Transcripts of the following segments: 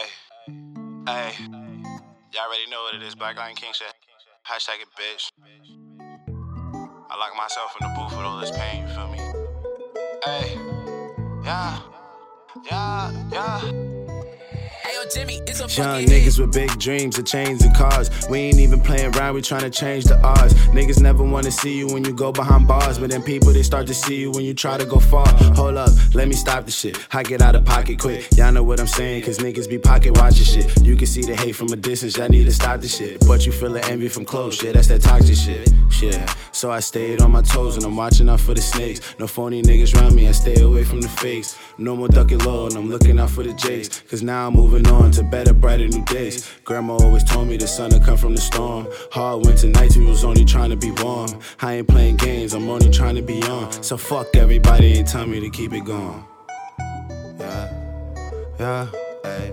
Hey, hey, y'all already know what it is. Black King shit. Hashtag it, bitch. I lock myself in the booth with all this pain, you feel me? Hey, yeah, yeah, yeah. Jimmy, it's a Young niggas with big dreams of chains and cars. We ain't even playing around, we trying to change the odds. Niggas never wanna see you when you go behind bars, but then people they start to see you when you try to go far. Hold up, let me stop the shit. I get out of pocket quick. Y'all know what I'm saying, cause niggas be pocket watching shit. You can see the hate from a distance, y'all need to stop the shit. But you feel the envy from close, yeah, that's that toxic shit. Yeah, so I stayed on my toes and I'm watching out for the snakes. No phony niggas around me, I stay away from the fakes. No more ducking low, and I'm looking out for the jakes. Cause now I'm moving on to better, brighter new days. Grandma always told me the sun will come from the storm. Hard winter nights, we was only trying to be warm. I ain't playing games, I'm only trying to be on. So fuck everybody and tell me to keep it going. Yeah, yeah, hey,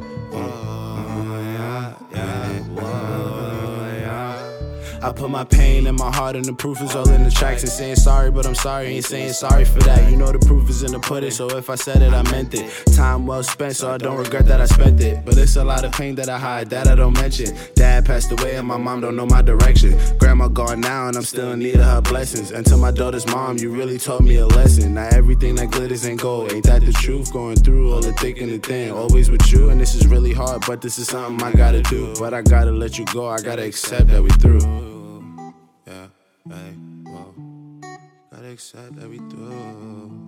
I put my pain and my heart, and the proof is all in the tracks. And saying sorry, but I'm sorry, ain't saying sorry for that. You know the proof is in the pudding, so if I said it, I meant it. Time well spent, so I don't regret that I spent it. But it's a lot of pain that I hide, that I don't mention. Dad passed away, and my mom don't know my direction. Grandma gone now, and I'm still in need of her blessings. Until my daughter's mom, you really taught me a lesson. Now everything that glitters ain't gold, ain't that the truth? Going through all the thick and the thin, always with you, and this is really hard, but this is something I gotta do. But I gotta let you go, I gotta accept that we through. Yeah, hey, whoa. Gotta accept that we through.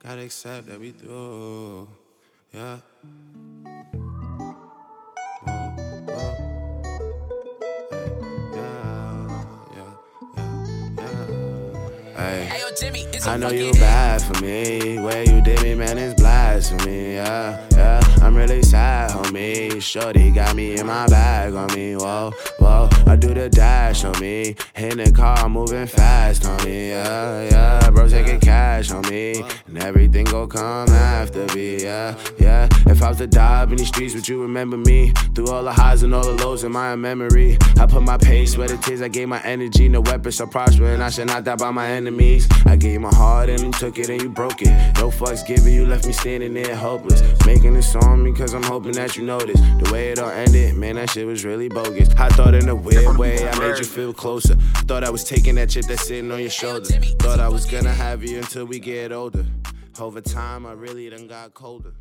Gotta accept that we through. Yeah. Hey, yeah, yeah, yeah, yeah. Hey. Hey, yo, Jimmy, it's a I know you bad for me. Where you did me, man, is blasphemy. Yeah. I'm really sad, homie. Shorty got me in my bag on me. Whoa, whoa. I do the dash on me. Hit the car, moving fast on me. Yeah, yeah. Bro, taking cash on me. And everything gon' come after me. Yeah, yeah. If I was to die up in these streets, would you remember me? Through all the highs and all the lows in my memory. I put my pace where the tears, I gave my energy. No weapons so prosper, and I should not die by my enemies. I gave you my heart and you took it and you broke it. No fucks given, you left me standing there hopeless. Making this song because I'm hoping that you notice. The way it all ended, man, that shit was really bogus. I thought in a weird way I made you feel closer. Thought I was taking that shit that's sitting on your shoulder. Thought I was gonna have you until we get older. Over time, I really done got colder.